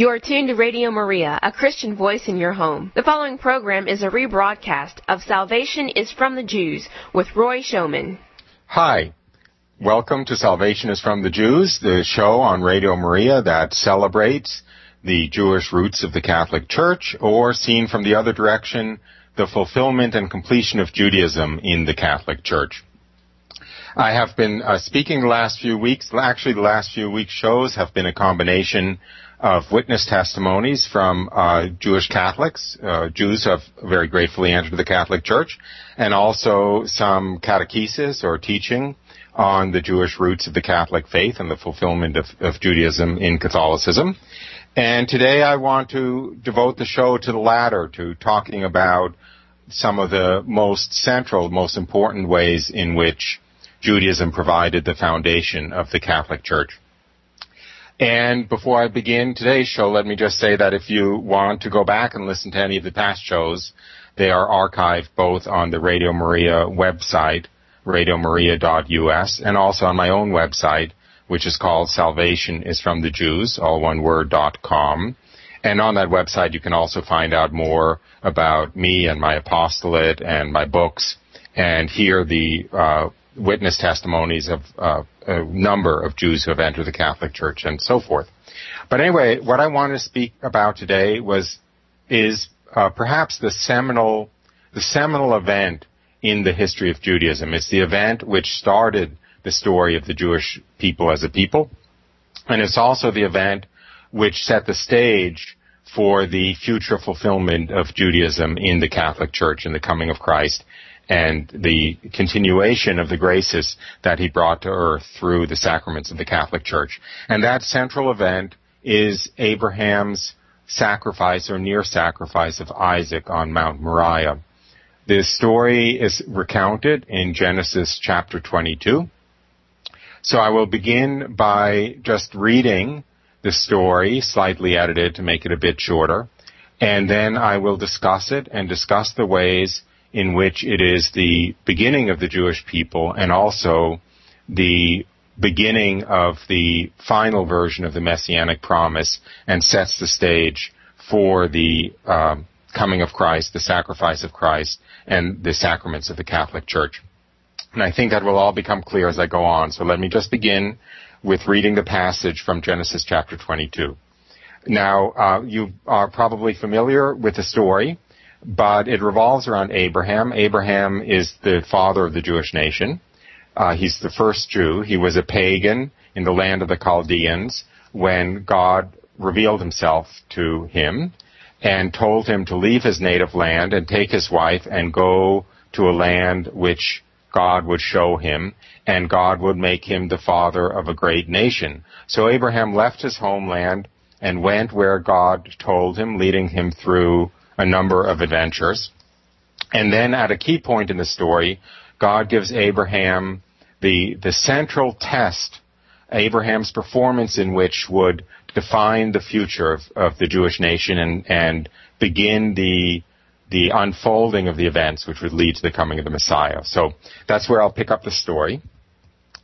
You are tuned to Radio Maria, a Christian voice in your home. The following program is a rebroadcast of Salvation is from the Jews with Roy Schoeman. Hi. Welcome to Salvation is from the Jews, the show on Radio Maria that celebrates the Jewish roots of the Catholic Church, or seen from the other direction, the fulfillment and completion of Judaism in the Catholic Church. I have been uh, speaking the last few weeks. Actually, the last few weeks' shows have been a combination of witness testimonies from uh, Jewish Catholics, uh, Jews have very gratefully entered the Catholic Church, and also some catechesis or teaching on the Jewish roots of the Catholic faith and the fulfillment of, of Judaism in Catholicism. And today I want to devote the show to the latter, to talking about some of the most central, most important ways in which Judaism provided the foundation of the Catholic Church. And before I begin today's show, let me just say that if you want to go back and listen to any of the past shows, they are archived both on the Radio Maria website, radiomaria.us, and also on my own website, which is called Salvation is from the Jews, all one word, dot com. And on that website, you can also find out more about me and my apostolate and my books and hear the uh, witness testimonies of uh, a number of Jews who have entered the Catholic Church and so forth. But anyway, what I want to speak about today was is uh, perhaps the seminal the seminal event in the history of Judaism. It's the event which started the story of the Jewish people as a people, and it's also the event which set the stage for the future fulfillment of Judaism in the Catholic Church and the coming of Christ and the continuation of the graces that he brought to earth through the sacraments of the Catholic Church. And that central event is Abraham's sacrifice or near sacrifice of Isaac on Mount Moriah. The story is recounted in Genesis chapter 22. So I will begin by just reading the story, slightly edited to make it a bit shorter, and then I will discuss it and discuss the ways in which it is the beginning of the Jewish people and also the beginning of the final version of the messianic promise and sets the stage for the um, coming of Christ, the sacrifice of Christ, and the sacraments of the Catholic Church. And I think that will all become clear as I go on. So let me just begin with reading the passage from Genesis chapter 22. Now, uh, you are probably familiar with the story but it revolves around Abraham. Abraham is the father of the Jewish nation. Uh, he's the first Jew. He was a pagan in the land of the Chaldeans when God revealed himself to him and told him to leave his native land and take his wife and go to a land which God would show him, and God would make him the father of a great nation. So Abraham left his homeland and went where God told him, leading him through a number of adventures. And then at a key point in the story, God gives Abraham the, the central test, Abraham's performance in which would define the future of, of the Jewish nation and, and begin the, the unfolding of the events which would lead to the coming of the Messiah. So that's where I'll pick up the story.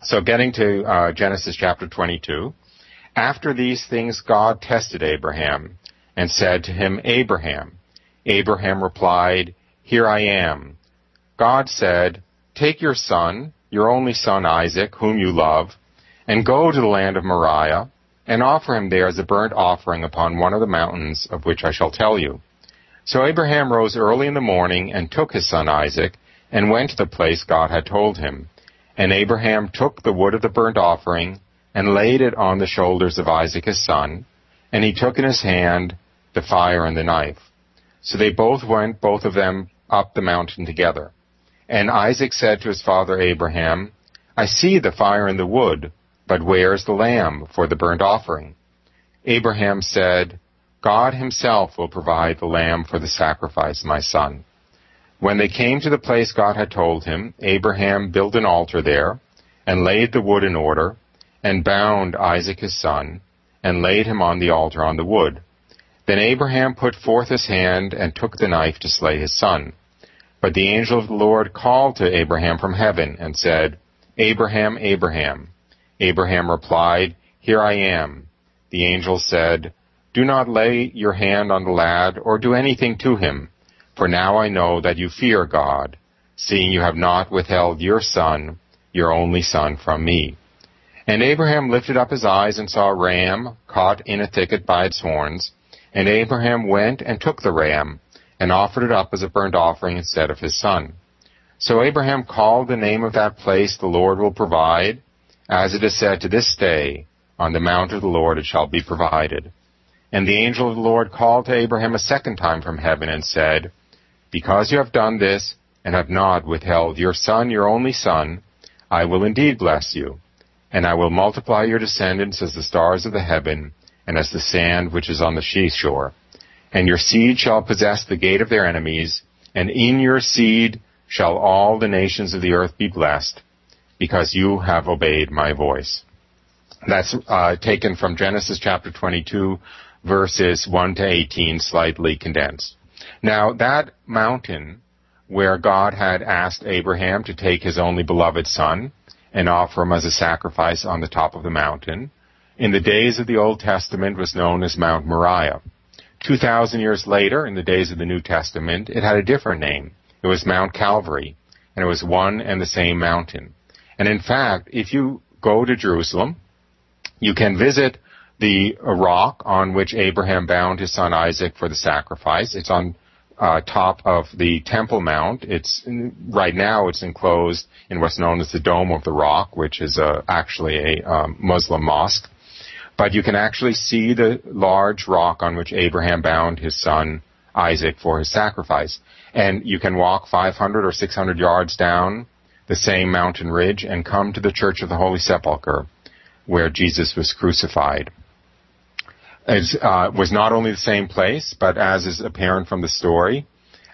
So getting to uh, Genesis chapter 22. After these things, God tested Abraham and said to him, Abraham. Abraham replied, Here I am. God said, Take your son, your only son Isaac, whom you love, and go to the land of Moriah, and offer him there as a burnt offering upon one of the mountains of which I shall tell you. So Abraham rose early in the morning and took his son Isaac, and went to the place God had told him. And Abraham took the wood of the burnt offering, and laid it on the shoulders of Isaac his son, and he took in his hand the fire and the knife. So they both went, both of them, up the mountain together. And Isaac said to his father Abraham, I see the fire and the wood, but where is the lamb for the burnt offering? Abraham said, God himself will provide the lamb for the sacrifice, my son. When they came to the place God had told him, Abraham built an altar there, and laid the wood in order, and bound Isaac his son, and laid him on the altar on the wood. Then Abraham put forth his hand and took the knife to slay his son. But the angel of the Lord called to Abraham from heaven and said, Abraham, Abraham. Abraham replied, Here I am. The angel said, do not lay your hand on the lad or do anything to him, for now I know that you fear God, seeing you have not withheld your son, your only son, from me. And Abraham lifted up his eyes and saw a ram caught in a thicket by its horns, and Abraham went and took the ram, and offered it up as a burnt offering instead of his son. So Abraham called the name of that place, the Lord will provide, as it is said to this day, on the mount of the Lord it shall be provided. And the angel of the Lord called to Abraham a second time from heaven and said, Because you have done this, and have not withheld your son, your only son, I will indeed bless you, and I will multiply your descendants as the stars of the heaven, and as the sand which is on the seashore. And your seed shall possess the gate of their enemies, and in your seed shall all the nations of the earth be blessed, because you have obeyed my voice. That's uh, taken from Genesis chapter 22, verses 1 to 18, slightly condensed. Now, that mountain where God had asked Abraham to take his only beloved son and offer him as a sacrifice on the top of the mountain, in the days of the Old Testament was known as Mount Moriah. Two thousand years later, in the days of the New Testament, it had a different name. It was Mount Calvary, and it was one and the same mountain. And in fact, if you go to Jerusalem, you can visit the rock on which Abraham bound his son Isaac for the sacrifice. It's on uh, top of the Temple Mount. It's right now it's enclosed in what's known as the Dome of the Rock, which is uh, actually a um, Muslim mosque. But you can actually see the large rock on which Abraham bound his son Isaac for his sacrifice. And you can walk 500 or 600 yards down the same mountain ridge and come to the Church of the Holy Sepulchre, where Jesus was crucified It uh, was not only the same place, but as is apparent from the story,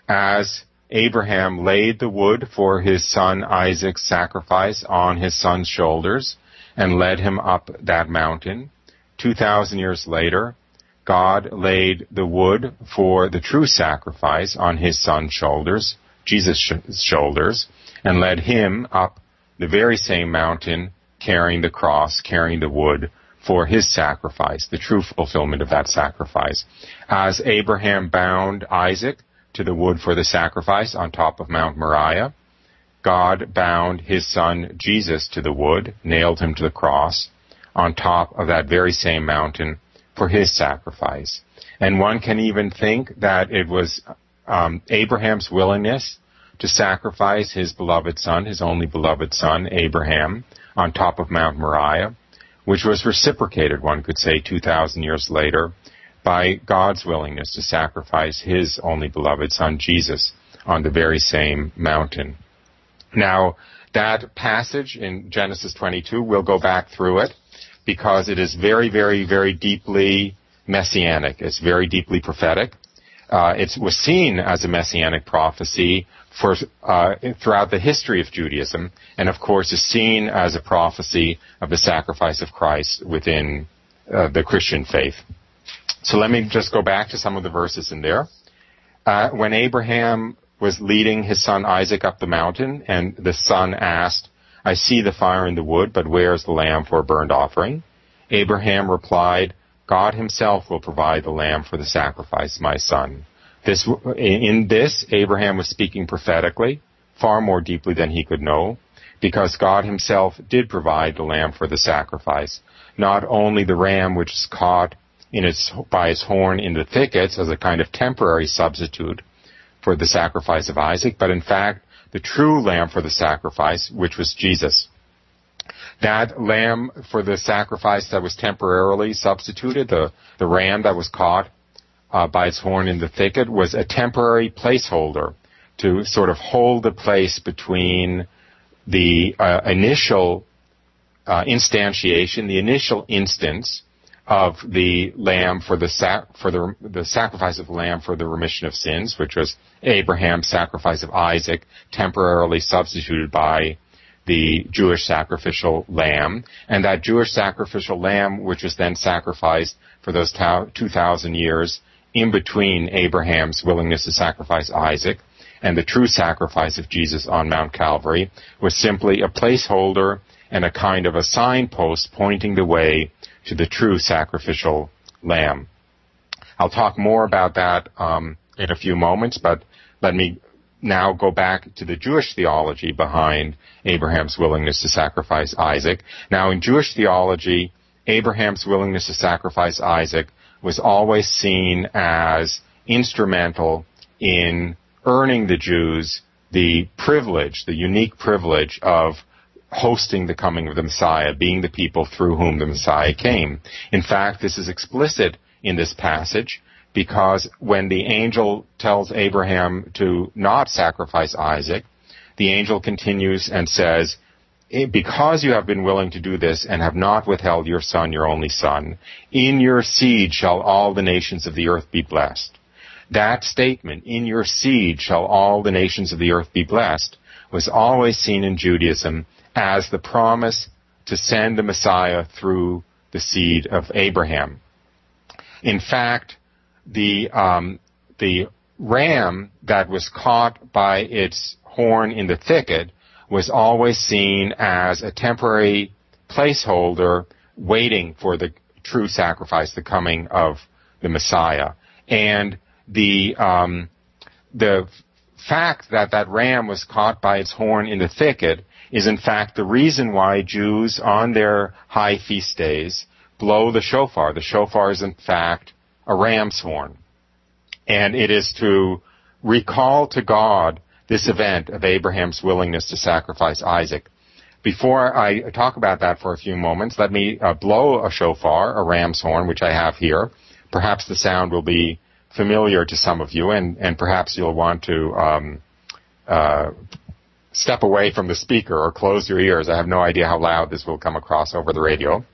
as Abraham laid the wood for his son Isaac's sacrifice on his son's shoulders and led him up that mountain. Two thousand years later, God laid the wood for the true sacrifice on his son's shoulders, Jesus' shoulders, and led him up the very same mountain carrying the cross, carrying the wood for his sacrifice, the true fulfillment of that sacrifice. As Abraham bound Isaac to the wood for the sacrifice on top of Mount Moriah, God bound his son Jesus to the wood, nailed him to the cross on top of that very same mountain for his sacrifice. And one can even think that it was um, Abraham's willingness to sacrifice his beloved son, his only beloved son, Abraham, on top of Mount Moriah, which was reciprocated, one could say, 2,000 years later by God's willingness to sacrifice his only beloved son, Jesus, on the very same mountain. Now, that passage in Genesis 22, we'll go back through it because it is very, very, very deeply messianic. It's very deeply prophetic. Uh, it was seen as a messianic prophecy for uh, throughout the history of Judaism, and of course is seen as a prophecy of the sacrifice of Christ within uh, the Christian faith. So let me just go back to some of the verses in there. Uh, when Abraham was leading his son Isaac up the mountain, and the son asked, "I see the fire in the wood, but where is the lamb for a burnt offering?" Abraham replied, "God Himself will provide the lamb for the sacrifice, my son." This, in this, Abraham was speaking prophetically, far more deeply than he could know, because God himself did provide the lamb for the sacrifice. Not only the ram which is caught its, by its horn in the thickets as a kind of temporary substitute for the sacrifice of Isaac, but in fact, the true lamb for the sacrifice, which was Jesus. That lamb for the sacrifice that was temporarily substituted, the, the ram that was caught uh, by its horn in the thicket was a temporary placeholder to sort of hold the place between the uh, initial uh, instantiation, the initial instance of the lamb for the for the the sacrifice of the lamb for the remission of sins, which was Abraham's sacrifice of Isaac, temporarily substituted by the Jewish sacrificial lamb, and that Jewish sacrificial lamb, which was then sacrificed for those two thousand years in between Abraham's willingness to sacrifice Isaac and the true sacrifice of Jesus on Mount Calvary was simply a placeholder and a kind of a signpost pointing the way to the true sacrificial lamb. I'll talk more about that um, in a few moments, but let me now go back to the Jewish theology behind Abraham's willingness to sacrifice Isaac. Now, in Jewish theology, Abraham's willingness to sacrifice Isaac was always seen as instrumental in earning the Jews the privilege, the unique privilege of hosting the coming of the Messiah, being the people through whom the Messiah came. In fact, this is explicit in this passage because when the angel tells Abraham to not sacrifice Isaac, the angel continues and says, eh, because you have been willing to do this and have not withheld your son, your only son, in your seed shall all the nations of the earth be blessed. That statement, in your seed shall all the nations of the earth be blessed, was always seen in Judaism as the promise to send the Messiah through the seed of Abraham. In fact, the um, the ram that was caught by its horn in the thicket was always seen as a temporary placeholder waiting for the true sacrifice, the coming of the Messiah. And the um, the fact that that ram was caught by its horn in the thicket is in fact the reason why Jews on their high feast days blow the shofar. The shofar is in fact a ram's horn. And it is to recall to God this event of Abraham's willingness to sacrifice Isaac. Before I talk about that for a few moments, let me uh, blow a shofar, a ram's horn, which I have here. Perhaps the sound will be familiar to some of you, and, and perhaps you'll want to um, uh, step away from the speaker or close your ears. I have no idea how loud this will come across over the radio.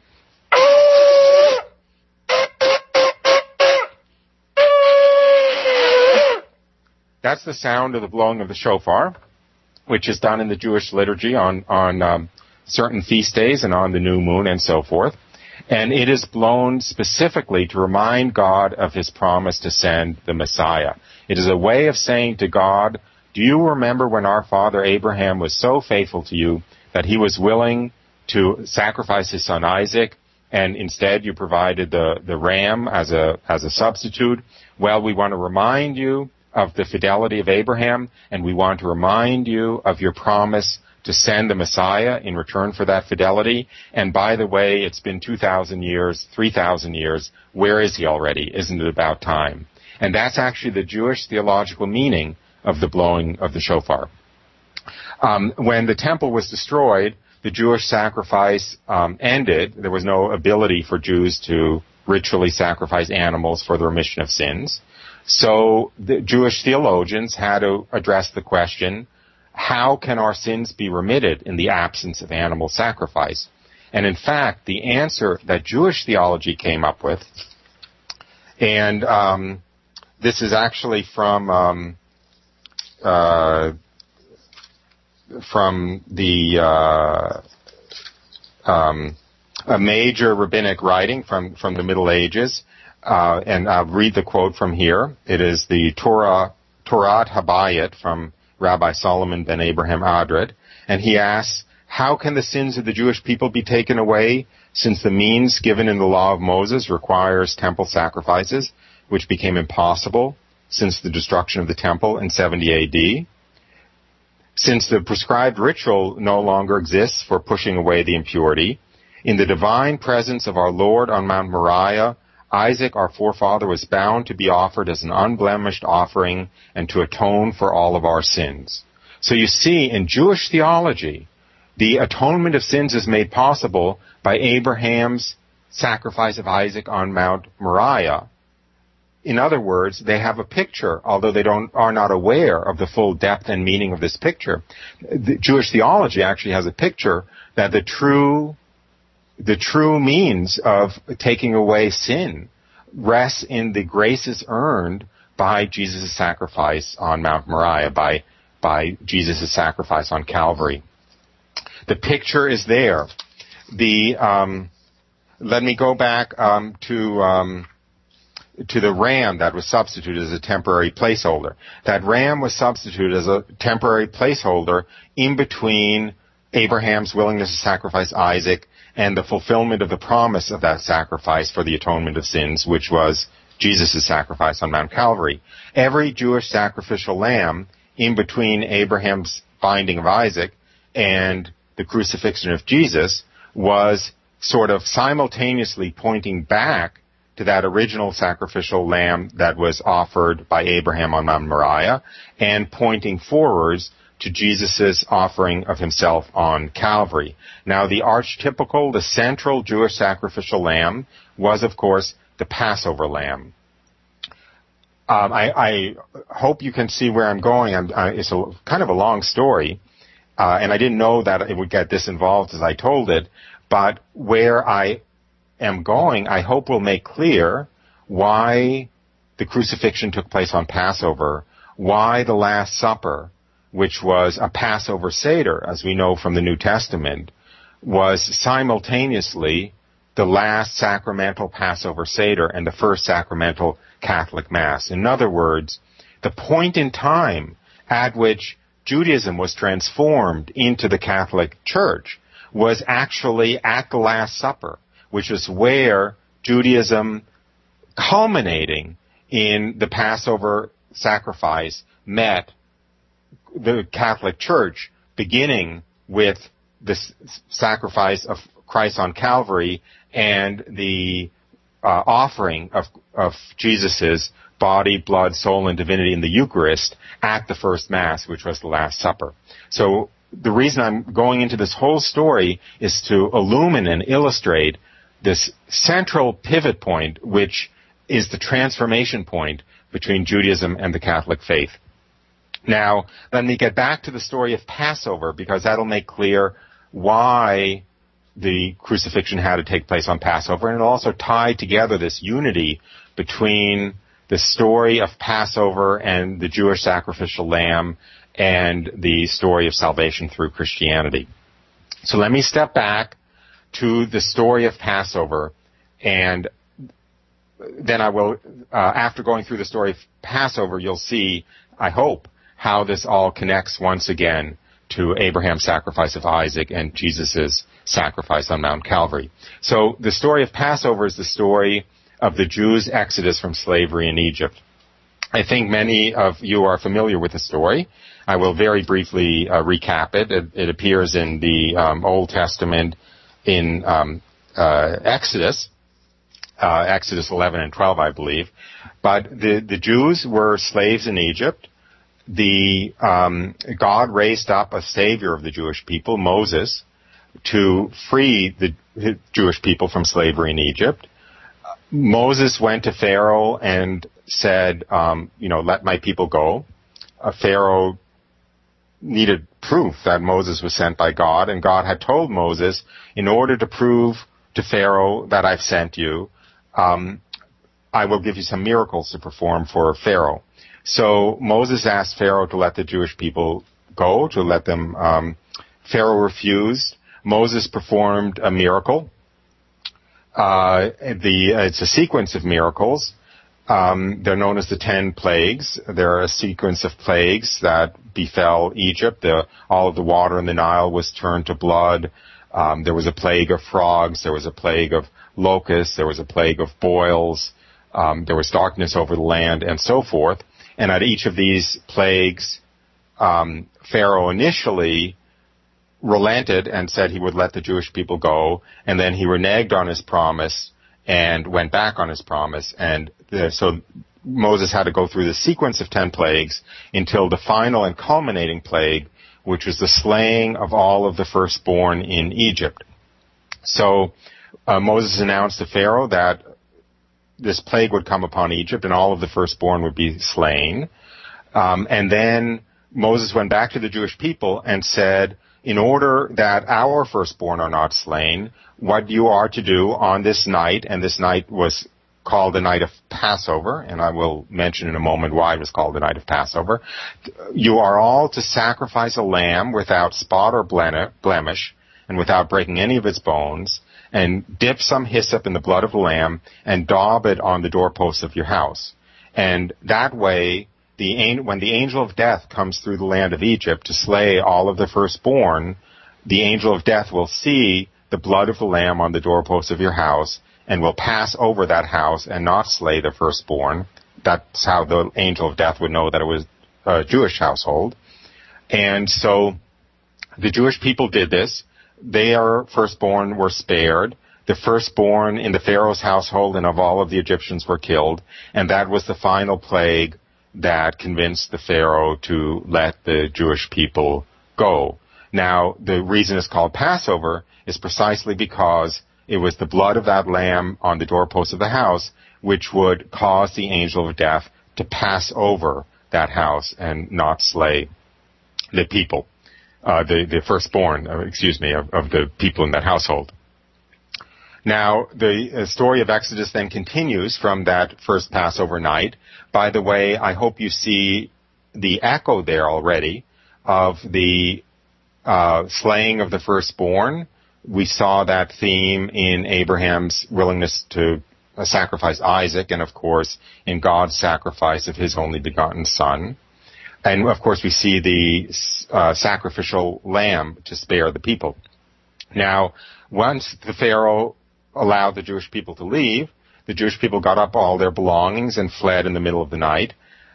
That's the sound of the blowing of the shofar, which is done in the Jewish liturgy on on um, certain feast days and on the new moon and so forth. And it is blown specifically to remind God of His promise to send the Messiah. It is a way of saying to God, "Do you remember when our father Abraham was so faithful to you that he was willing to sacrifice his son Isaac?" and instead you provided the, the ram as a, as a substitute. Well, we want to remind you of the fidelity of Abraham, and we want to remind you of your promise to send the Messiah in return for that fidelity. And by the way, it's been 2,000 years, 3,000 years. Where is he already? Isn't it about time? And that's actually the Jewish theological meaning of the blowing of the shofar. Um, when the temple was destroyed, the Jewish sacrifice um, ended. There was no ability for Jews to ritually sacrifice animals for the remission of sins. So the Jewish theologians had to address the question, how can our sins be remitted in the absence of animal sacrifice? And in fact, the answer that Jewish theology came up with, and um, this is actually from um, uh, from the uh, um, a major rabbinic writing from from the Middle Ages, uh, and I'll read the quote from here. It is the Torah, Torat Habayit from Rabbi Solomon ben Abraham Adret. And he asks, how can the sins of the Jewish people be taken away since the means given in the law of Moses requires temple sacrifices, which became impossible since the destruction of the temple in 70 AD? Since the prescribed ritual no longer exists for pushing away the impurity, in the divine presence of our Lord on Mount Moriah, Isaac, our forefather, was bound to be offered as an unblemished offering and to atone for all of our sins. So you see, in Jewish theology, the atonement of sins is made possible by Abraham's sacrifice of Isaac on Mount Moriah. In other words, they have a picture, although they don't, are not aware of the full depth and meaning of this picture. The Jewish theology actually has a picture that the true the true means of taking away sin rests in the graces earned by Jesus' sacrifice on Mount Moriah, by, by Jesus' sacrifice on Calvary. The picture is there. The, um, let me go back um, to um, to the ram that was substituted as a temporary placeholder. That ram was substituted as a temporary placeholder in between Abraham's willingness to sacrifice Isaac and the fulfillment of the promise of that sacrifice for the atonement of sins, which was Jesus' sacrifice on Mount Calvary. Every Jewish sacrificial lamb in between Abraham's binding of Isaac and the crucifixion of Jesus was sort of simultaneously pointing back to that original sacrificial lamb that was offered by Abraham on Mount Moriah and pointing forwards to Jesus' offering of himself on Calvary. Now the archetypical, the central Jewish sacrificial lamb was of course the Passover lamb. Um, I, I, hope you can see where I'm going. I'm, uh, it's a, kind of a long story, uh, and I didn't know that it would get this involved as I told it. But where I am going, I hope will make clear why the crucifixion took place on Passover, why the Last Supper, which was a Passover Seder, as we know from the New Testament, was simultaneously the last sacramental Passover Seder and the first sacramental Catholic Mass. In other words, the point in time at which Judaism was transformed into the Catholic Church was actually at the Last Supper, which is where Judaism culminating in the Passover sacrifice met the Catholic Church, beginning with the sacrifice of Christ on Calvary and the uh, offering of, of Jesus' body, blood, soul, and divinity in the Eucharist at the first Mass, which was the Last Supper. So the reason I'm going into this whole story is to illumine and illustrate this central pivot point, which is the transformation point between Judaism and the Catholic faith. Now, let me get back to the story of Passover because that'll make clear why the crucifixion had to take place on Passover, and it'll also tie together this unity between the story of Passover and the Jewish sacrificial lamb and the story of salvation through Christianity. So let me step back to the story of Passover and then I will, uh, after going through the story of Passover, you'll see, I hope, how this all connects once again to Abraham's sacrifice of Isaac and Jesus' sacrifice on Mount Calvary. So the story of Passover is the story of the Jews' exodus from slavery in Egypt. I think many of you are familiar with the story. I will very briefly uh, recap it. it. it. appears in the um, Old Testament in um, uh, Exodus, uh, Exodus 11 and 12, I believe. But the, the Jews were slaves in Egypt the um, God raised up a savior of the Jewish people, Moses, to free the Jewish people from slavery in Egypt. Moses went to Pharaoh and said, um, you know, let my people go. Uh, Pharaoh needed proof that Moses was sent by God, and God had told Moses, in order to prove to Pharaoh that I've sent you, um, I will give you some miracles to perform for Pharaoh. So Moses asked Pharaoh to let the Jewish people go, to let them. Um, Pharaoh refused. Moses performed a miracle. Uh, the uh, it's a sequence of miracles. Um, they're known as the ten plagues. They're a sequence of plagues that befell Egypt. The, all of the water in the Nile was turned to blood. Um, there was a plague of frogs. There was a plague of locusts. There was a plague of boils. Um, there was darkness over the land, and so forth. And at each of these plagues, um, Pharaoh initially relented and said he would let the Jewish people go, and then he reneged on his promise and went back on his promise. And the, so Moses had to go through the sequence of ten plagues until the final and culminating plague, which was the slaying of all of the firstborn in Egypt. So uh, Moses announced to Pharaoh that this plague would come upon Egypt and all of the firstborn would be slain. Um, and then Moses went back to the Jewish people and said, in order that our firstborn are not slain, what you are to do on this night, and this night was called the night of Passover, and I will mention in a moment why it was called the night of Passover. You are all to sacrifice a lamb without spot or blemish, and without breaking any of its bones, and dip some hyssop in the blood of the lamb and daub it on the doorposts of your house. And that way, the, when the angel of death comes through the land of Egypt to slay all of the firstborn, the angel of death will see the blood of the lamb on the doorposts of your house, and will pass over that house and not slay the firstborn. That's how the angel of death would know that it was a Jewish household. And so the Jewish people did this. Their firstborn were spared. The firstborn in the Pharaoh's household and of all of the Egyptians were killed. And that was the final plague that convinced the Pharaoh to let the Jewish people go. Now, the reason it's called Passover is precisely because it was the blood of that lamb on the doorpost of the house which would cause the angel of death to pass over that house and not slay the people, uh, the, the firstborn, uh, excuse me, of, of the people in that household. Now, the uh, story of Exodus then continues from that first Passover night. By the way, I hope you see the echo there already of the uh, slaying of the firstborn. We saw that theme in Abraham's willingness to uh, sacrifice Isaac, and of course in God's sacrifice of His only begotten Son. And of course we see the uh, sacrificial lamb to spare the people. Now, once the Pharaoh allowed the Jewish people to leave, the Jewish people got up all their belongings and fled in the middle of the night.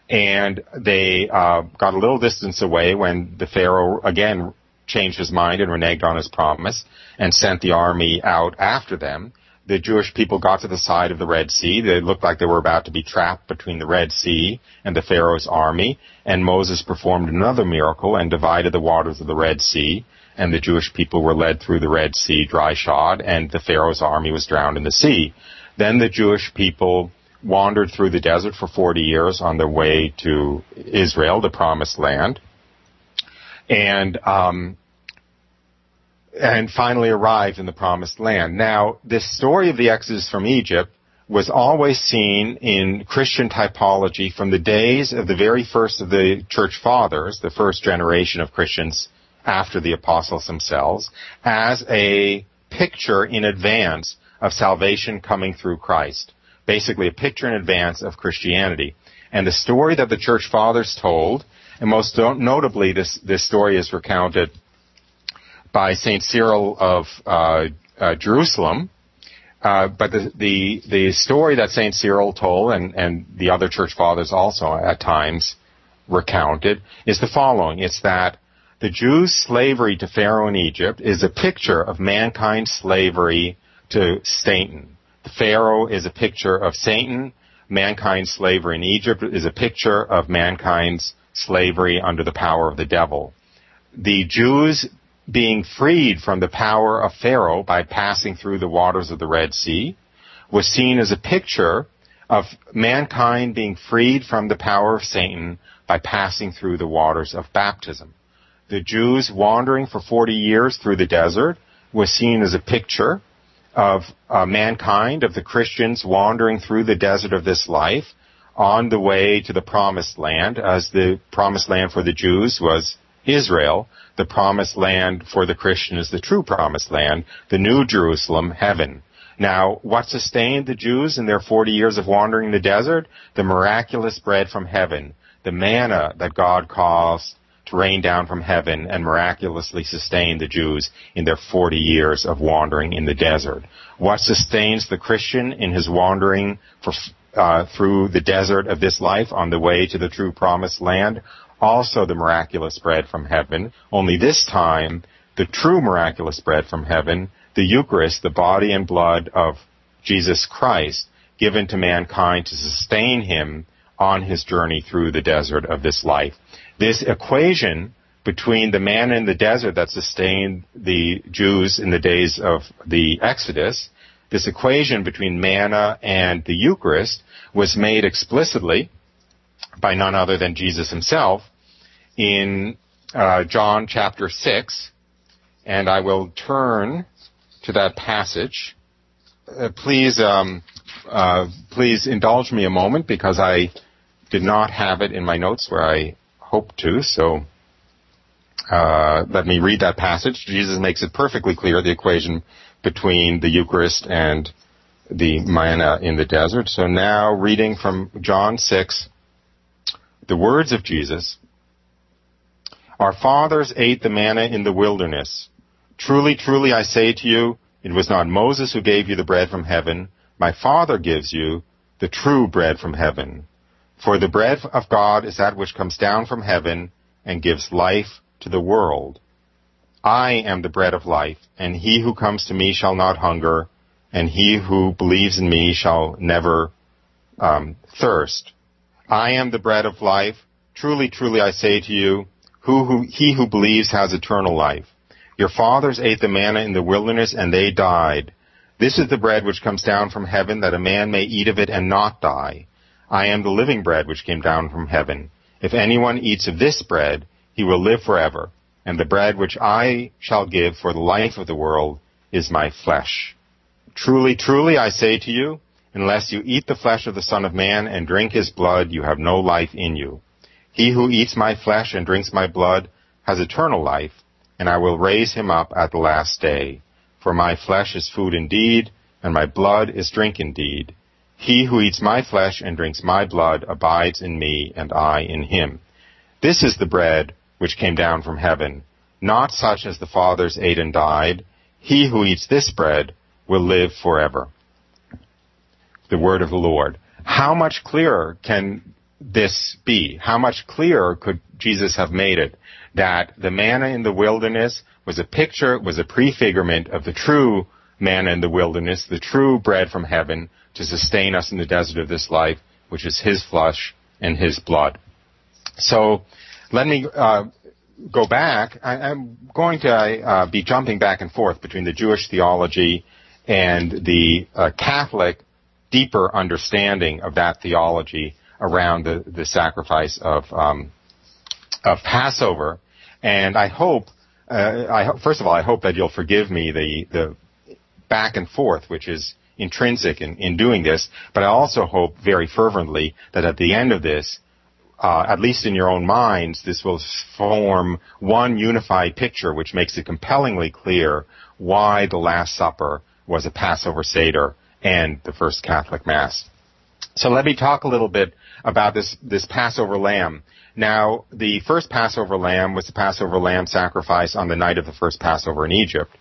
And they uh, got a little distance away when the Pharaoh again changed his mind and reneged on his promise and sent the army out after them. The Jewish people got to the side of the Red Sea. They looked like they were about to be trapped between the Red Sea and the Pharaoh's army. And Moses performed another miracle and divided the waters of the Red Sea and the Jewish people were led through the Red Sea dry shod, and the Pharaoh's army was drowned in the sea. Then the Jewish people wandered through the desert for 40 years on their way to Israel, the promised land, and um, and finally arrived in the promised land. Now, this story of the Exodus from Egypt was always seen in Christian typology from the days of the very first of the church fathers, the first generation of Christians after the apostles themselves as a picture in advance of salvation coming through Christ. Basically a picture in advance of Christianity. And the story that the church fathers told, and most notably this, this story is recounted by St. Cyril of uh, uh, Jerusalem, uh, but the, the, the story that St. Cyril told, and, and the other church fathers also at times recounted, is the following. It's that the Jews' slavery to Pharaoh in Egypt is a picture of mankind's slavery to Satan. The Pharaoh is a picture of Satan. Mankind's slavery in Egypt is a picture of mankind's slavery under the power of the devil. The Jews being freed from the power of Pharaoh by passing through the waters of the Red Sea was seen as a picture of mankind being freed from the power of Satan by passing through the waters of baptism. The Jews wandering for 40 years through the desert was seen as a picture of uh, mankind, of the Christians wandering through the desert of this life on the way to the promised land, as the promised land for the Jews was Israel. The promised land for the Christian is the true promised land, the new Jerusalem, heaven. Now, what sustained the Jews in their 40 years of wandering in the desert? The miraculous bread from heaven, the manna that God caused to rain down from heaven and miraculously sustain the Jews in their 40 years of wandering in the desert. What sustains the Christian in his wandering for, uh, through the desert of this life on the way to the true promised land? Also the miraculous bread from heaven, only this time the true miraculous bread from heaven, the Eucharist, the body and blood of Jesus Christ, given to mankind to sustain him on his journey through the desert of this life. This equation between the manna in the desert that sustained the Jews in the days of the Exodus, this equation between manna and the Eucharist was made explicitly by none other than Jesus himself in uh, John chapter 6, and I will turn to that passage. Uh, please, um, uh, please indulge me a moment because I did not have it in my notes where I hoped to. So uh, let me read that passage. Jesus makes it perfectly clear the equation between the Eucharist and the manna in the desert. So now reading from John 6, the words of Jesus. Our fathers ate the manna in the wilderness. Truly, truly, I say to you, it was not Moses who gave you the bread from heaven, My Father gives you the true bread from heaven. For the bread of God is that which comes down from heaven and gives life to the world. I am the bread of life, and he who comes to me shall not hunger, and he who believes in me shall never um, thirst. I am the bread of life. Truly, truly, I say to you, who, who, he who believes has eternal life. Your fathers ate the manna in the wilderness, and they died. This is the bread which comes down from heaven, that a man may eat of it and not die. I am the living bread which came down from heaven. If anyone eats of this bread, he will live forever. And the bread which I shall give for the life of the world is my flesh. Truly, truly, I say to you, unless you eat the flesh of the Son of Man and drink his blood, you have no life in you. He who eats my flesh and drinks my blood has eternal life, and I will raise him up at the last day. For my flesh is food indeed, and my blood is drink indeed. He who eats my flesh and drinks my blood abides in me, and I in him. This is the bread which came down from heaven, not such as the fathers ate and died. He who eats this bread will live forever. The word of the Lord. How much clearer can this be? How much clearer could Jesus have made it that the manna in the wilderness was a picture, was a prefigurement of the true manna in the wilderness, the true bread from heaven, to sustain us in the desert of this life, which is His flesh and His blood. So let me uh, go back. I, am going to uh, be jumping back and forth between the Jewish theology and the uh, Catholic deeper understanding of that theology around the, the sacrifice of um, of Passover. And I hope, uh, I, first of all, I hope that you'll forgive me the the back and forth, which is intrinsic in, in doing this, but I also hope very fervently that at the end of this, uh, at least in your own minds, this will form one unified picture which makes it compellingly clear why the Last Supper was a Passover Seder and the first Catholic Mass. So let me talk a little bit about this, this Passover lamb. Now, the first Passover lamb was the Passover lamb sacrifice on the night of the first Passover in Egypt.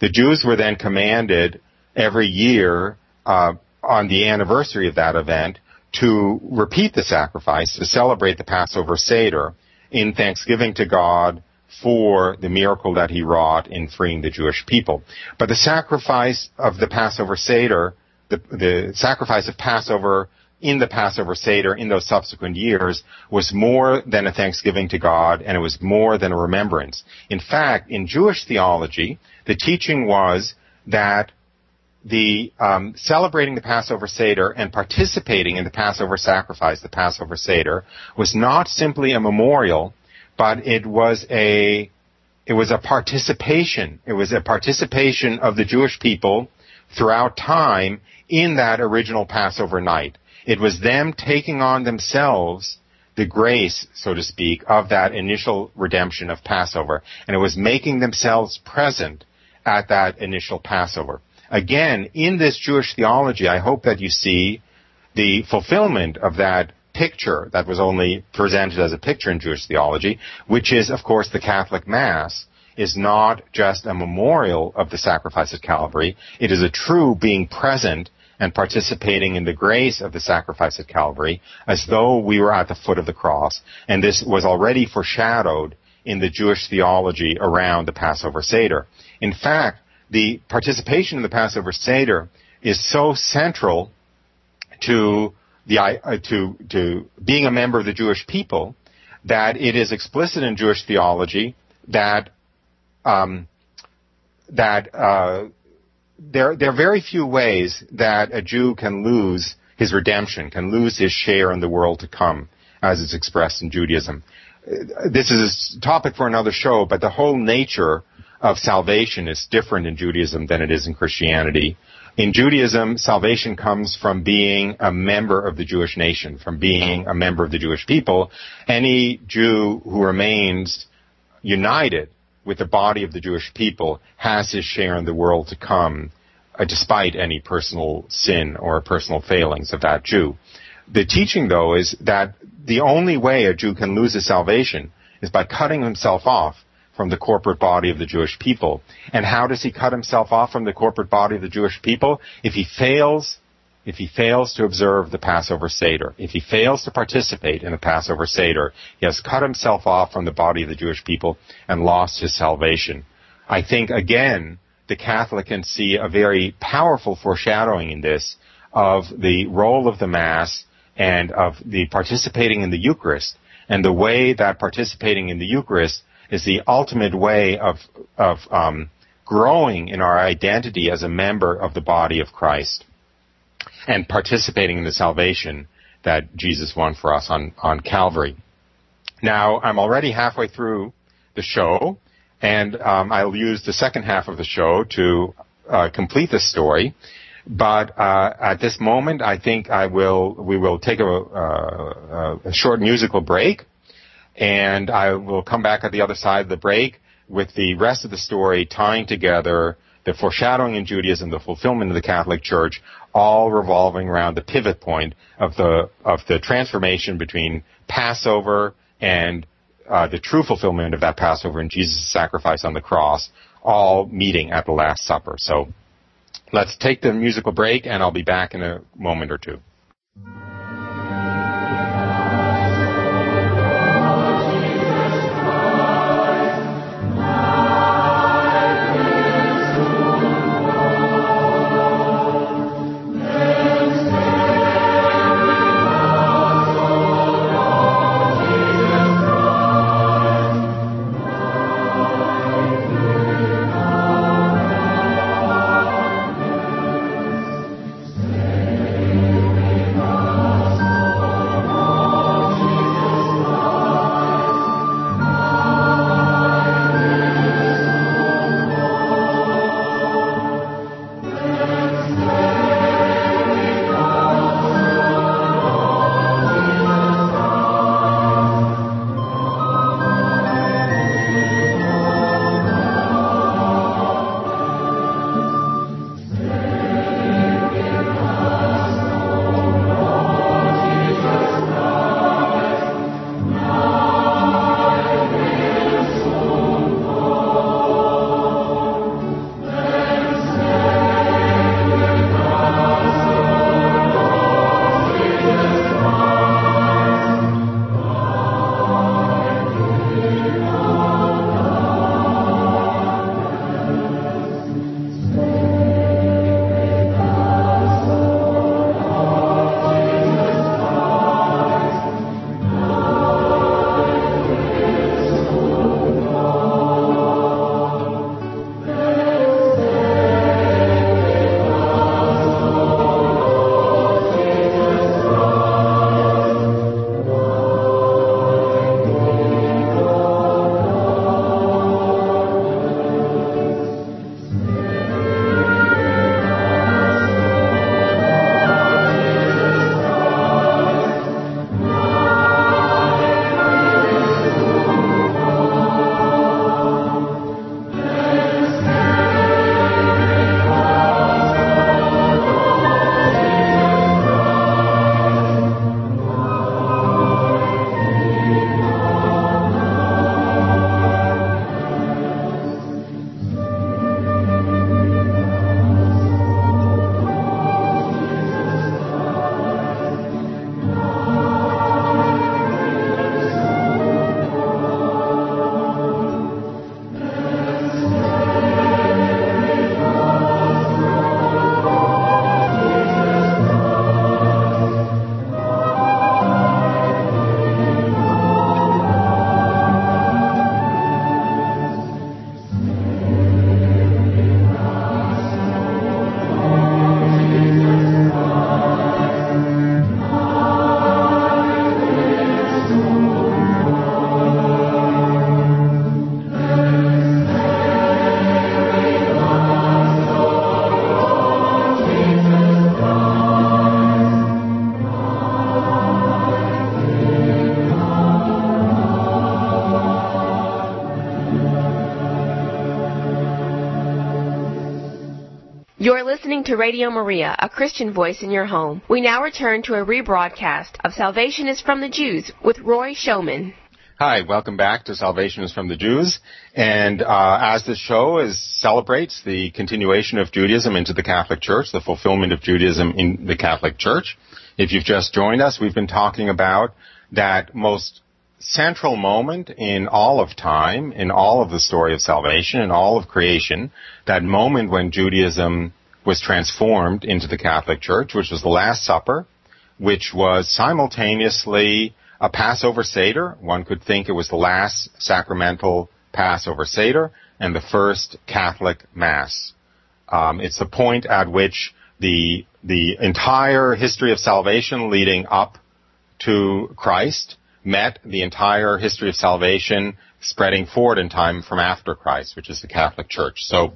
The Jews were then commanded every year uh, on the anniversary of that event to repeat the sacrifice, to celebrate the Passover Seder in thanksgiving to God for the miracle that he wrought in freeing the Jewish people. But the sacrifice of the Passover Seder, the, the sacrifice of Passover in the Passover Seder in those subsequent years was more than a thanksgiving to God and it was more than a remembrance. In fact, in Jewish theology, the teaching was that the um, celebrating the Passover Seder and participating in the Passover sacrifice, the Passover Seder, was not simply a memorial, but it was a it was a participation. It was a participation of the Jewish people throughout time in that original Passover night. It was them taking on themselves the grace, so to speak, of that initial redemption of Passover, and it was making themselves present at that initial Passover again, in this Jewish theology, I hope that you see the fulfillment of that picture that was only presented as a picture in Jewish theology, which is, of course, the Catholic Mass is not just a memorial of the sacrifice at Calvary. It is a true being present and participating in the grace of the sacrifice at Calvary as though we were at the foot of the cross. And this was already foreshadowed in the Jewish theology around the Passover Seder. In fact, the participation in the Passover Seder is so central to the uh, to to being a member of the Jewish people that it is explicit in Jewish theology that um, that uh, there there are very few ways that a Jew can lose his redemption, can lose his share in the world to come, as is expressed in Judaism. This is a topic for another show, but the whole nature of salvation is different in Judaism than it is in Christianity. In Judaism, salvation comes from being a member of the Jewish nation, from being a member of the Jewish people. Any Jew who remains united with the body of the Jewish people has his share in the world to come, uh, despite any personal sin or personal failings of that Jew. The teaching, though, is that the only way a Jew can lose his salvation is by cutting himself off from the corporate body of the Jewish people. And how does he cut himself off from the corporate body of the Jewish people? If he fails if he fails to observe the Passover Seder, if he fails to participate in the Passover Seder, he has cut himself off from the body of the Jewish people and lost his salvation. I think, again, the Catholic can see a very powerful foreshadowing in this of the role of the Mass and of the participating in the Eucharist. And the way that participating in the Eucharist is the ultimate way of, of um, growing in our identity as a member of the body of Christ and participating in the salvation that Jesus won for us on, on Calvary. Now, I'm already halfway through the show, and um, I'll use the second half of the show to uh, complete the story. But uh, at this moment, I think I will. We will take a, uh, a short musical break, and I will come back at the other side of the break with the rest of the story tying together the foreshadowing in Judaism, the fulfillment of the Catholic Church, all revolving around the pivot point of the of the transformation between Passover and uh, the true fulfillment of that Passover and Jesus' sacrifice on the cross, all meeting at the Last Supper. So let's take the musical break, and I'll be back in a moment or two. Listening to Radio Maria, a Christian voice in your home. We now return to a rebroadcast of Salvation is from the Jews with Roy Schoeman. Hi, welcome back to Salvation is from the Jews. And uh, as this show is celebrates the continuation of Judaism into the Catholic Church, the fulfillment of Judaism in the Catholic Church, if you've just joined us, we've been talking about that most central moment in all of time, in all of the story of salvation, in all of creation, that moment when Judaism was transformed into the Catholic Church, which was the Last Supper, which was simultaneously a Passover Seder. One could think it was the last sacramental Passover Seder and the first Catholic Mass. Um, it's the point at which the the entire history of salvation leading up to Christ met the entire history of salvation spreading forward in time from after Christ, which is the Catholic Church. So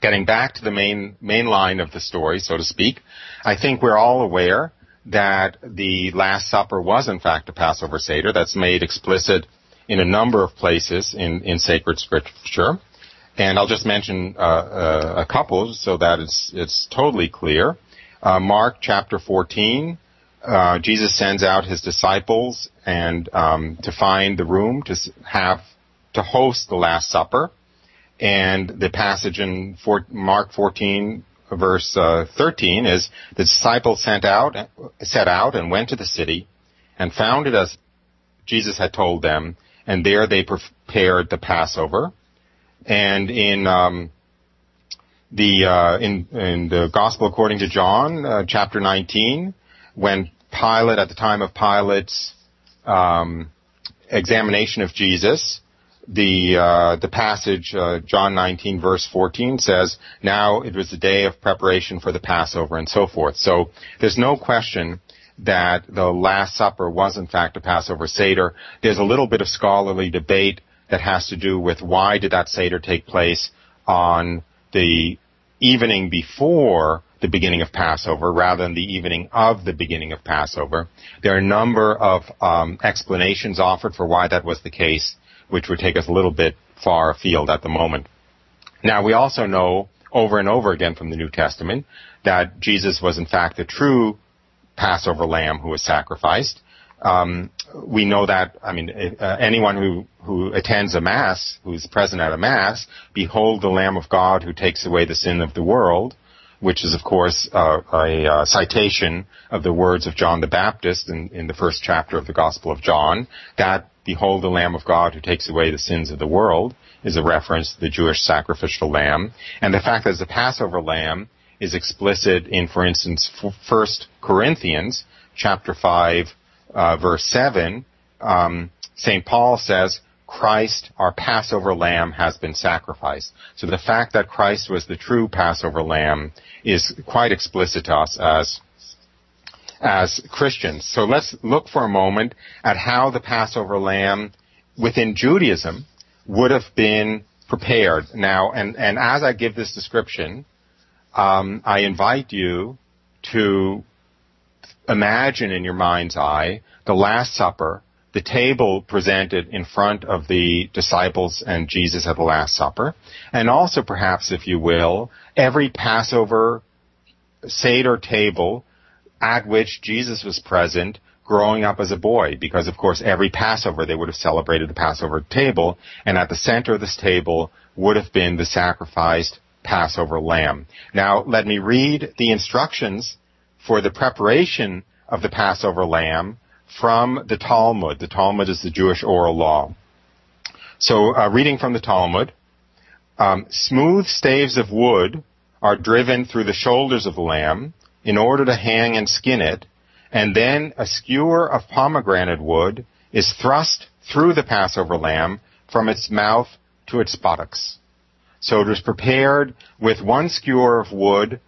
getting back to the main main line of the story, so to speak, I think we're all aware that the Last Supper was in fact a Passover Seder. That's made explicit in a number of places in, in sacred scripture. And I'll just mention uh, uh, a couple so that it's, it's totally clear. Uh, Mark chapter 14, uh, Jesus sends out his disciples and um, to find the room to have to host the Last Supper. And the passage in Mark 14 verse uh, 13 is the disciples sent out, set out and went to the city and found it as Jesus had told them, and there they prepared the Passover. And in um, the uh, in, in the Gospel according to John, uh, chapter 19, when Pilate, at the time of Pilate's um, examination of Jesus, the uh, the passage uh, John 19 verse 14 says, "Now it was the day of preparation for the Passover and so forth." So there's no question that the Last Supper was in fact a Passover Seder. There's a little bit of scholarly debate that has to do with why did that Seder take place on the evening before the beginning of Passover rather than the evening of the beginning of Passover. There are a number of um, explanations offered for why that was the case which would take us a little bit far afield at the moment. Now, we also know over and over again from the New Testament that Jesus was in fact the true Passover lamb who was sacrificed. Um, we know that, I mean, uh, anyone who, who attends a Mass, who's present at a Mass, behold the Lamb of God who takes away the sin of the world, which is, of course, uh, a uh, citation of the words of John the Baptist in, in the first chapter of the Gospel of John. That Behold the Lamb of God who takes away the sins of the world is a reference to the Jewish sacrificial lamb. And the fact that a Passover lamb is explicit in, for instance, 1 Corinthians chapter 5, uh, verse 7. Um, St. Paul says, Christ, our Passover lamb, has been sacrificed. So the fact that Christ was the true Passover lamb is quite explicit to us as as Christians. So let's look for a moment at how the Passover lamb within Judaism would have been prepared. Now, and, and as I give this description, um, I invite you to imagine in your mind's eye the Last Supper, the table presented in front of the disciples and Jesus at the Last Supper, and also perhaps, if you will, every Passover Seder table at which Jesus was present growing up as a boy, because of course every Passover they would have celebrated the Passover table, and at the center of this table would have been the sacrificed Passover lamb. Now let me read the instructions for the preparation of the Passover lamb from the Talmud. The Talmud is the Jewish oral law. So uh, reading from the Talmud, um, smooth staves of wood are driven through the shoulders of the lamb, in order to hang and skin it, and then a skewer of pomegranate wood is thrust through the Passover lamb from its mouth to its buttocks. So it was prepared with one skewer of wood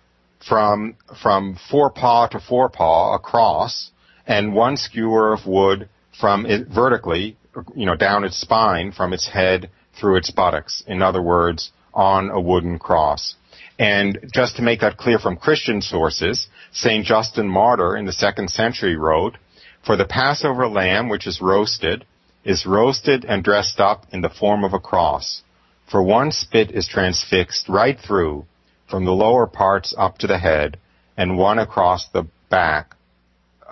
from, from forepaw to forepaw across, and one skewer of wood from it vertically, you know, down its spine from its head through its buttocks. In other words, on a wooden cross. And just to make that clear from Christian sources, St. Justin Martyr in the second century wrote, For the Passover lamb which is roasted is roasted and dressed up in the form of a cross. For one spit is transfixed right through from the lower parts up to the head and one across the back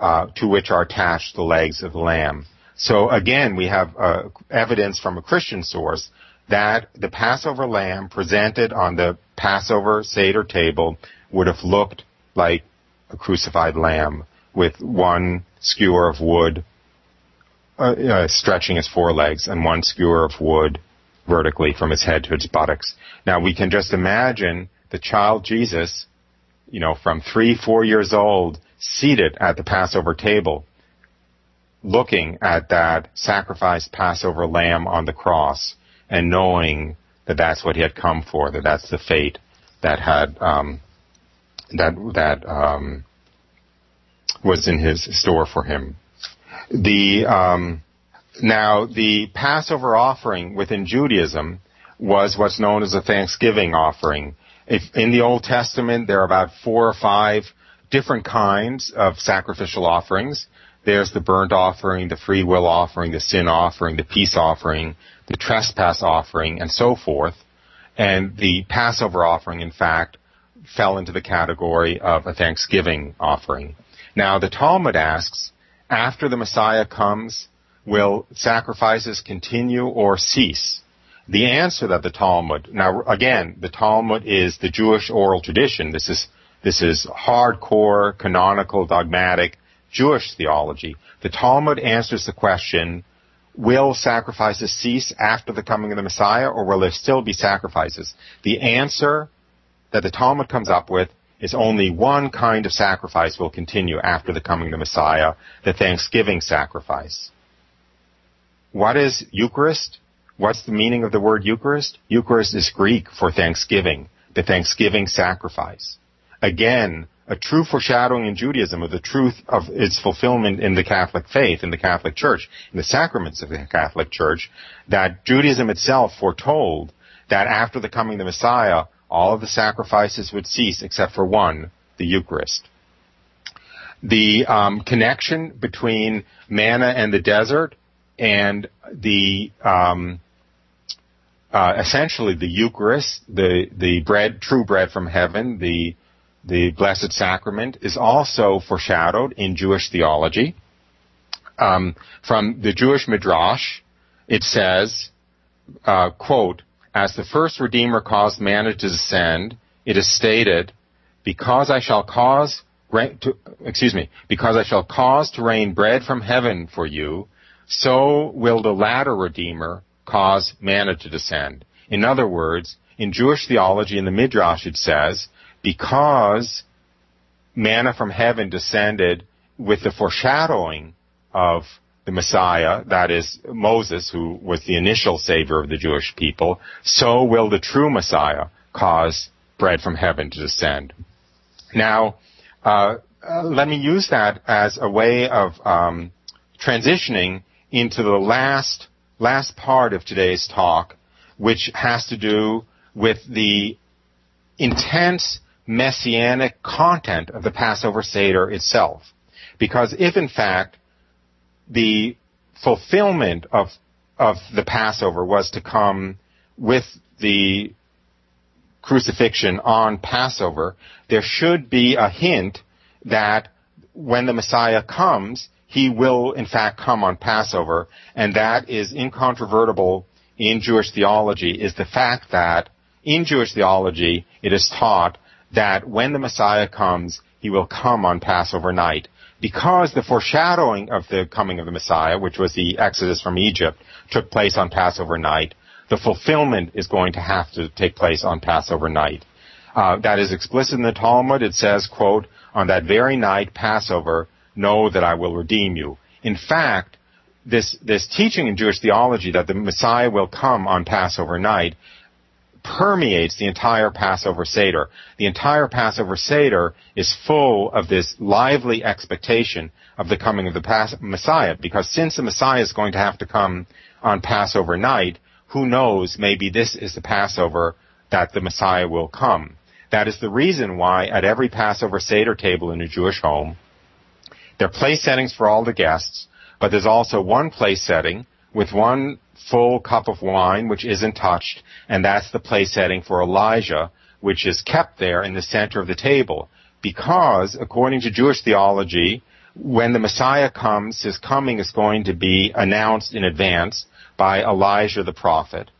uh, to which are attached the legs of the lamb. So again, we have uh, evidence from a Christian source that the Passover lamb presented on the Passover Seder table would have looked like a crucified lamb with one skewer of wood uh, uh, stretching his forelegs and one skewer of wood vertically from his head to his buttocks. Now we can just imagine the child Jesus, you know, from three, four years old, seated at the Passover table, looking at that sacrificed Passover lamb on the cross and knowing that that's what he had come for, that that's the fate that had um, that that um, was in his store for him. The um, now the Passover offering within Judaism was what's known as a Thanksgiving offering. If in the Old Testament there are about four or five different kinds of sacrificial offerings. There's the burnt offering, the free will offering, the sin offering, the peace offering, the trespass offering, and so forth. And the Passover offering, in fact, fell into the category of a Thanksgiving offering. Now, the Talmud asks, after the Messiah comes, will sacrifices continue or cease? The answer that the Talmud, now again, the Talmud is the Jewish oral tradition. This is, this is hardcore, canonical, dogmatic Jewish theology. The Talmud answers the question, will sacrifices cease after the coming of the Messiah or will there still be sacrifices? The answer that the Talmud comes up with is only one kind of sacrifice will continue after the coming of the Messiah, the thanksgiving sacrifice. What is Eucharist? What's the meaning of the word Eucharist? Eucharist is Greek for thanksgiving, the thanksgiving sacrifice. Again, a true foreshadowing in Judaism of the truth of its fulfillment in the Catholic faith, in the Catholic Church, in the sacraments of the Catholic Church, that Judaism itself foretold that after the coming of the Messiah, all of the sacrifices would cease except for one, the Eucharist. The um, connection between manna and the desert and the um, uh, essentially the Eucharist, the the bread, true bread from heaven, the the Blessed Sacrament, is also foreshadowed in Jewish theology. Um, from the Jewish Midrash, it says, uh, "quote As the first Redeemer caused manna to descend, it is stated, because I shall cause to, excuse me, because I shall cause to rain bread from heaven for you, so will the latter Redeemer cause manna to descend. In other words, in Jewish theology in the Midrash it says, because manna from heaven descended with the foreshadowing of the Messiah, that is Moses, who was the initial savior of the Jewish people, so will the true Messiah cause bread from heaven to descend. Now, uh, uh, let me use that as a way of um, transitioning into the last last part of today's talk, which has to do with the intense messianic content of the Passover Seder itself. Because if in fact the fulfillment of of the Passover was to come with the crucifixion on Passover, there should be a hint that when the Messiah comes, he will in fact come on Passover, and that is incontrovertible in Jewish theology, is the fact that in Jewish theology it is taught that when the Messiah comes, he will come on Passover night. Because the foreshadowing of the coming of the Messiah, which was the exodus from Egypt, took place on Passover night, the fulfillment is going to have to take place on Passover night. Uh, that is explicit in the Talmud. It says, quote, on that very night, Passover, know that I will redeem you. In fact, this, this teaching in Jewish theology that the Messiah will come on Passover night permeates the entire Passover Seder. The entire Passover Seder is full of this lively expectation of the coming of the Pas- Messiah, because since the Messiah is going to have to come on Passover night, who knows, maybe this is the Passover that the Messiah will come. That is the reason why at every Passover Seder table in a Jewish home, there are place settings for all the guests, but there's also one place setting with one full cup of wine which isn't touched, and that's the place setting for Elijah, which is kept there in the center of the table. Because, according to Jewish theology, when the Messiah comes, his coming is going to be announced in advance by Elijah the prophet.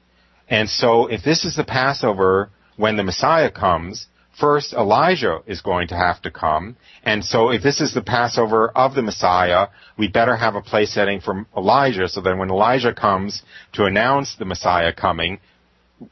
And so if this is the Passover when the Messiah comes, first Elijah is going to have to come. And so if this is the Passover of the Messiah, we better have a place setting for Elijah so that when Elijah comes to announce the Messiah coming,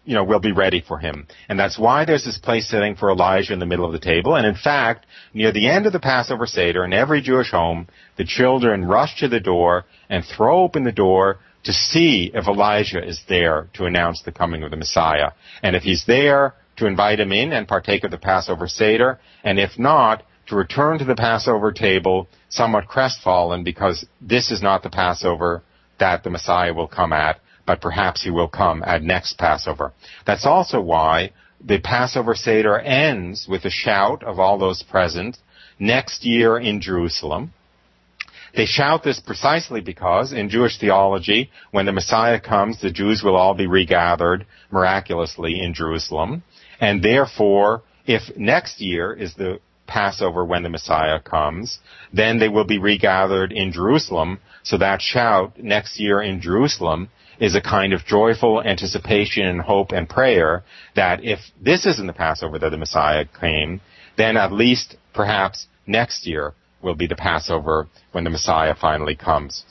you know, we'll be ready for him. And that's why there's this place setting for Elijah in the middle of the table. And in fact, near the end of the Passover Seder, in every Jewish home, the children rush to the door and throw open the door to see if Elijah is there to announce the coming of the Messiah. And if he's there, to invite him in and partake of the Passover Seder. And if not, to return to the Passover table somewhat crestfallen because this is not the Passover that the Messiah will come at but perhaps he will come at next Passover. That's also why the Passover Seder ends with a shout of all those present next year in Jerusalem. They shout this precisely because in Jewish theology, when the Messiah comes, the Jews will all be regathered miraculously in Jerusalem. And therefore, if next year is the Passover when the Messiah comes, then they will be regathered in Jerusalem. So that shout next year in Jerusalem is a kind of joyful anticipation and hope and prayer that if this isn't the Passover that the Messiah came, then at least perhaps next year will be the Passover when the Messiah finally comes.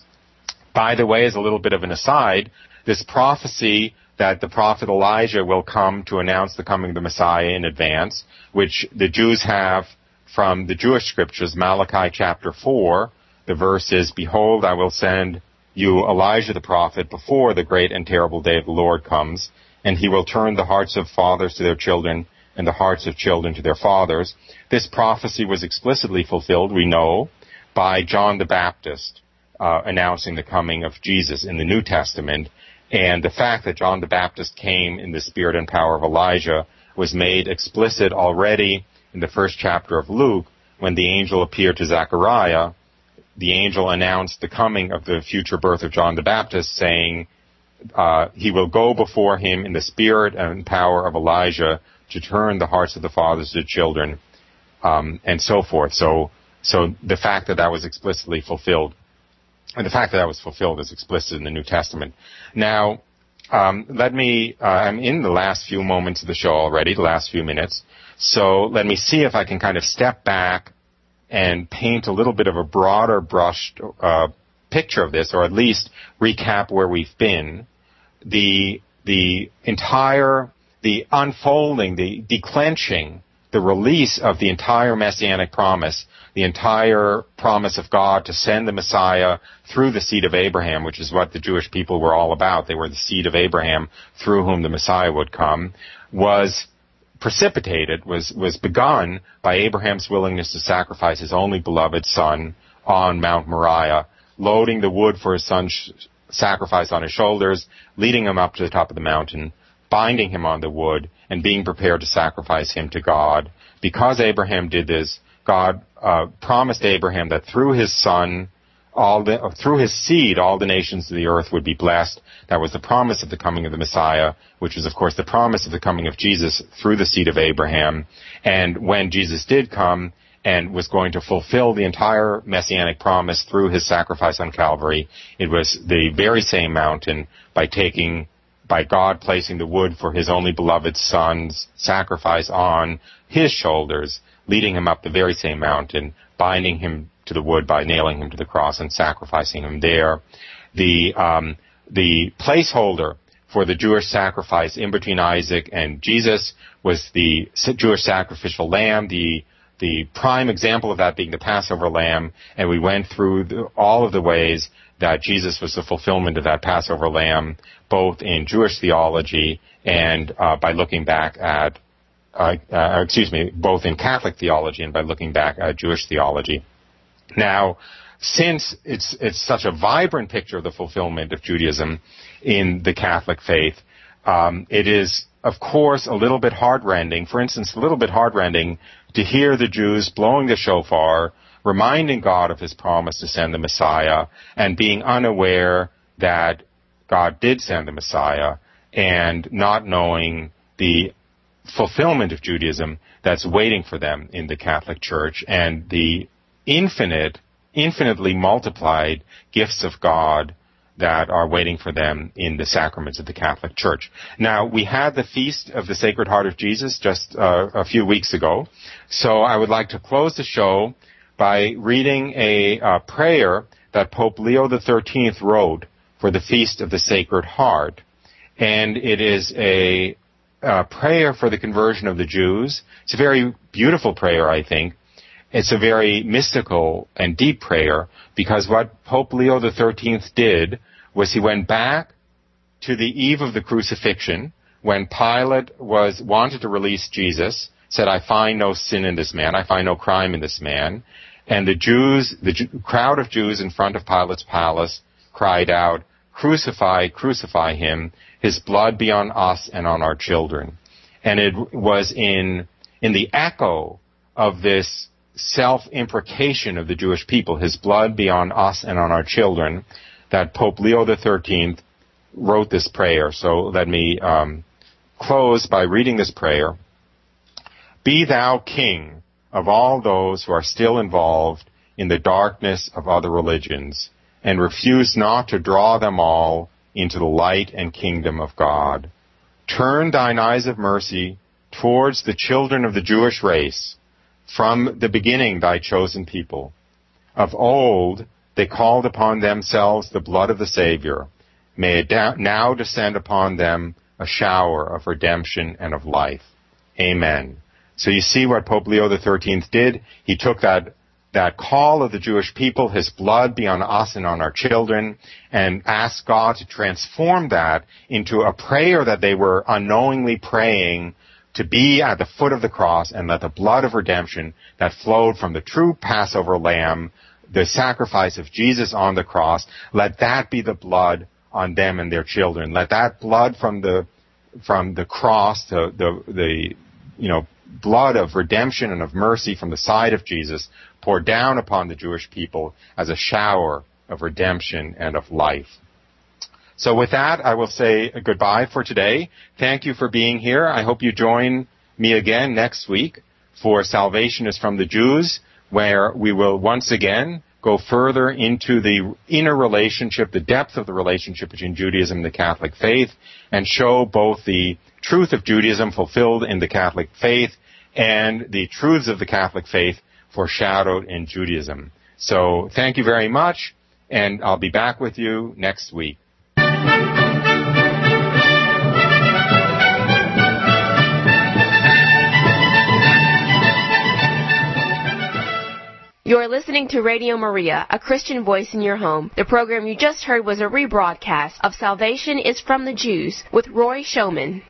By the way, as a little bit of an aside, this prophecy that the prophet Elijah will come to announce the coming of the Messiah in advance, which the Jews have from the Jewish scriptures, Malachi chapter 4, the verse is, Behold, I will send you Elijah the prophet before the great and terrible day of the Lord comes, and he will turn the hearts of fathers to their children and the hearts of children to their fathers. This prophecy was explicitly fulfilled, we know, by John the Baptist uh, announcing the coming of Jesus in the New Testament. And the fact that John the Baptist came in the spirit and power of Elijah was made explicit already in the first chapter of Luke when the angel appeared to Zechariah the angel announced the coming of the future birth of John the Baptist, saying, uh, he will go before him in the spirit and power of Elijah to turn the hearts of the fathers to children, um, and so forth. So, so the fact that that was explicitly fulfilled, and the fact that that was fulfilled is explicit in the New Testament. Now, um, let me. Uh, I'm in the last few moments of the show already, the last few minutes. So let me see if I can kind of step back and paint a little bit of a broader brushed uh, picture of this, or at least recap where we've been, the the entire the unfolding, the declenching, the release of the entire messianic promise, the entire promise of God to send the Messiah through the seed of Abraham, which is what the Jewish people were all about. They were the seed of Abraham through whom the Messiah would come, was precipitated, was, was begun by Abraham's willingness to sacrifice his only beloved son on Mount Moriah, loading the wood for his son's sacrifice on his shoulders, leading him up to the top of the mountain, binding him on the wood, and being prepared to sacrifice him to God. Because Abraham did this, God uh, promised Abraham that through his son, all the, through his seed, all the nations of the earth would be blessed. That was the promise of the coming of the Messiah, which was of course the promise of the coming of Jesus through the seed of Abraham. And when Jesus did come and was going to fulfill the entire messianic promise through his sacrifice on Calvary, it was the very same mountain by taking by God placing the wood for his only beloved son's sacrifice on his shoulders, leading him up the very same mountain, binding him to the wood by nailing him to the cross and sacrificing him there. The um, the placeholder for the Jewish sacrifice in between Isaac and Jesus was the Jewish sacrificial lamb, the the prime example of that being the Passover lamb, and we went through the, all of the ways that Jesus was the fulfillment of that Passover lamb, both in Jewish theology and uh, by looking back at, uh, uh, excuse me, both in Catholic theology and by looking back at Jewish theology. Now, since it's, it's such a vibrant picture of the fulfillment of Judaism in the Catholic faith, um, it is, of course, a little bit heartrending. For instance, a little bit heartrending to hear the Jews blowing the shofar, reminding God of his promise to send the Messiah, and being unaware that God did send the Messiah, and not knowing the fulfillment of Judaism that's waiting for them in the Catholic Church, and the infinite infinitely multiplied gifts of God that are waiting for them in the sacraments of the Catholic Church. Now, we had the Feast of the Sacred Heart of Jesus just uh, a few weeks ago, so I would like to close the show by reading a uh, prayer that Pope Leo XIII wrote for the Feast of the Sacred Heart. And it is a, a prayer for the conversion of the Jews. It's a very beautiful prayer, I think. It's a very mystical and deep prayer because what Pope Leo XIII did was he went back to the eve of the crucifixion when Pilate was wanted to release Jesus, said, I find no sin in this man, I find no crime in this man. And the Jews, the crowd of Jews in front of Pilate's palace cried out, Crucify, crucify him, his blood be on us and on our children. And it was in, in the echo of this self-imprecation of the Jewish people, his blood be on us and on our children, that Pope Leo XIII wrote this prayer. So let me um, close by reading this prayer. Be thou king of all those who are still involved in the darkness of other religions, and refuse not to draw them all into the light and kingdom of God. Turn thine eyes of mercy towards the children of the Jewish race, from the beginning thy chosen people. Of old they called upon themselves the blood of the Savior. May it now descend upon them a shower of redemption and of life. Amen. So you see what Pope Leo XIII did. He took that that call of the Jewish people, his blood be on us and on our children, and asked God to transform that into a prayer that they were unknowingly praying to be at the foot of the cross and let the blood of redemption that flowed from the true Passover lamb the sacrifice of Jesus on the cross, let that be the blood on them and their children. Let that blood from the from the cross, the the, the you know blood of redemption and of mercy from the side of Jesus pour down upon the Jewish people as a shower of redemption and of life. So with that, I will say goodbye for today. Thank you for being here. I hope you join me again next week for Salvation is from the Jews where we will once again go further into the inner relationship, the depth of the relationship between Judaism and the Catholic faith, and show both the truth of Judaism fulfilled in the Catholic faith and the truths of the Catholic faith foreshadowed in Judaism. So thank you very much, and I'll be back with you next week. You're listening to Radio Maria, a Christian voice in your home. The program you just heard was a rebroadcast of Salvation is from the Jews with Roy Schoeman.